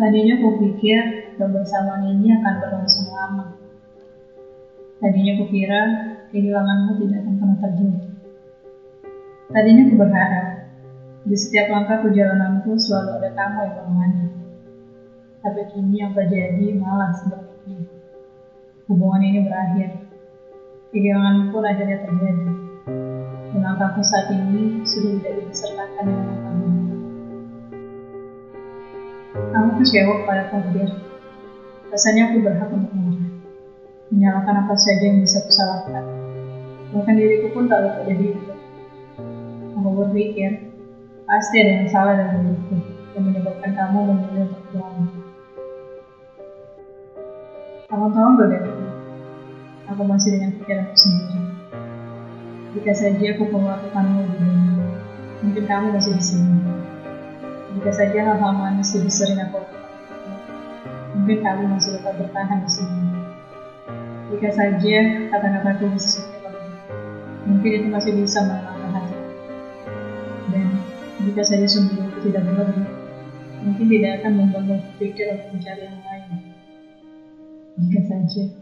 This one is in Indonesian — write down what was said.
Tadinya kupikir kebersamaan ini akan berlangsung lama. Tadinya kukira kehilanganmu tidak akan pernah terjadi. Tadinya ku berharap di setiap langkah perjalananku selalu ada kamu yang menemani. Tapi kini yang terjadi malah sebaliknya. Hubungan ini berakhir. Kehilangan pun akhirnya terjadi. Dan langkahku saat ini sudah tidak disertakan dengan kamu. Kecewa pada takdir. Rasanya aku berhak untuk marah. Menyalahkan apa saja yang bisa kusalahkan. Bahkan diriku pun tak lupa jadi itu. Aku berpikir, pasti ada yang salah dalam diriku yang menyebabkan kamu memilih untuk pulang. Kamu tahu berbeda. Aku masih dengan pikiranku sendiri. Jika saja aku memperlakukanmu dunia, mungkin kamu masih di sini. Jika saja hal-hal manis lebih sering aku mungkin kamu masih tetap bertahan di sini. Jika saja kata-kataku bisa mungkin itu masih bisa menenangkan hati. Dan jika saja sungguh itu tidak berlebih, mungkin tidak akan membangun pikir untuk mencari yang lain. Jika saja.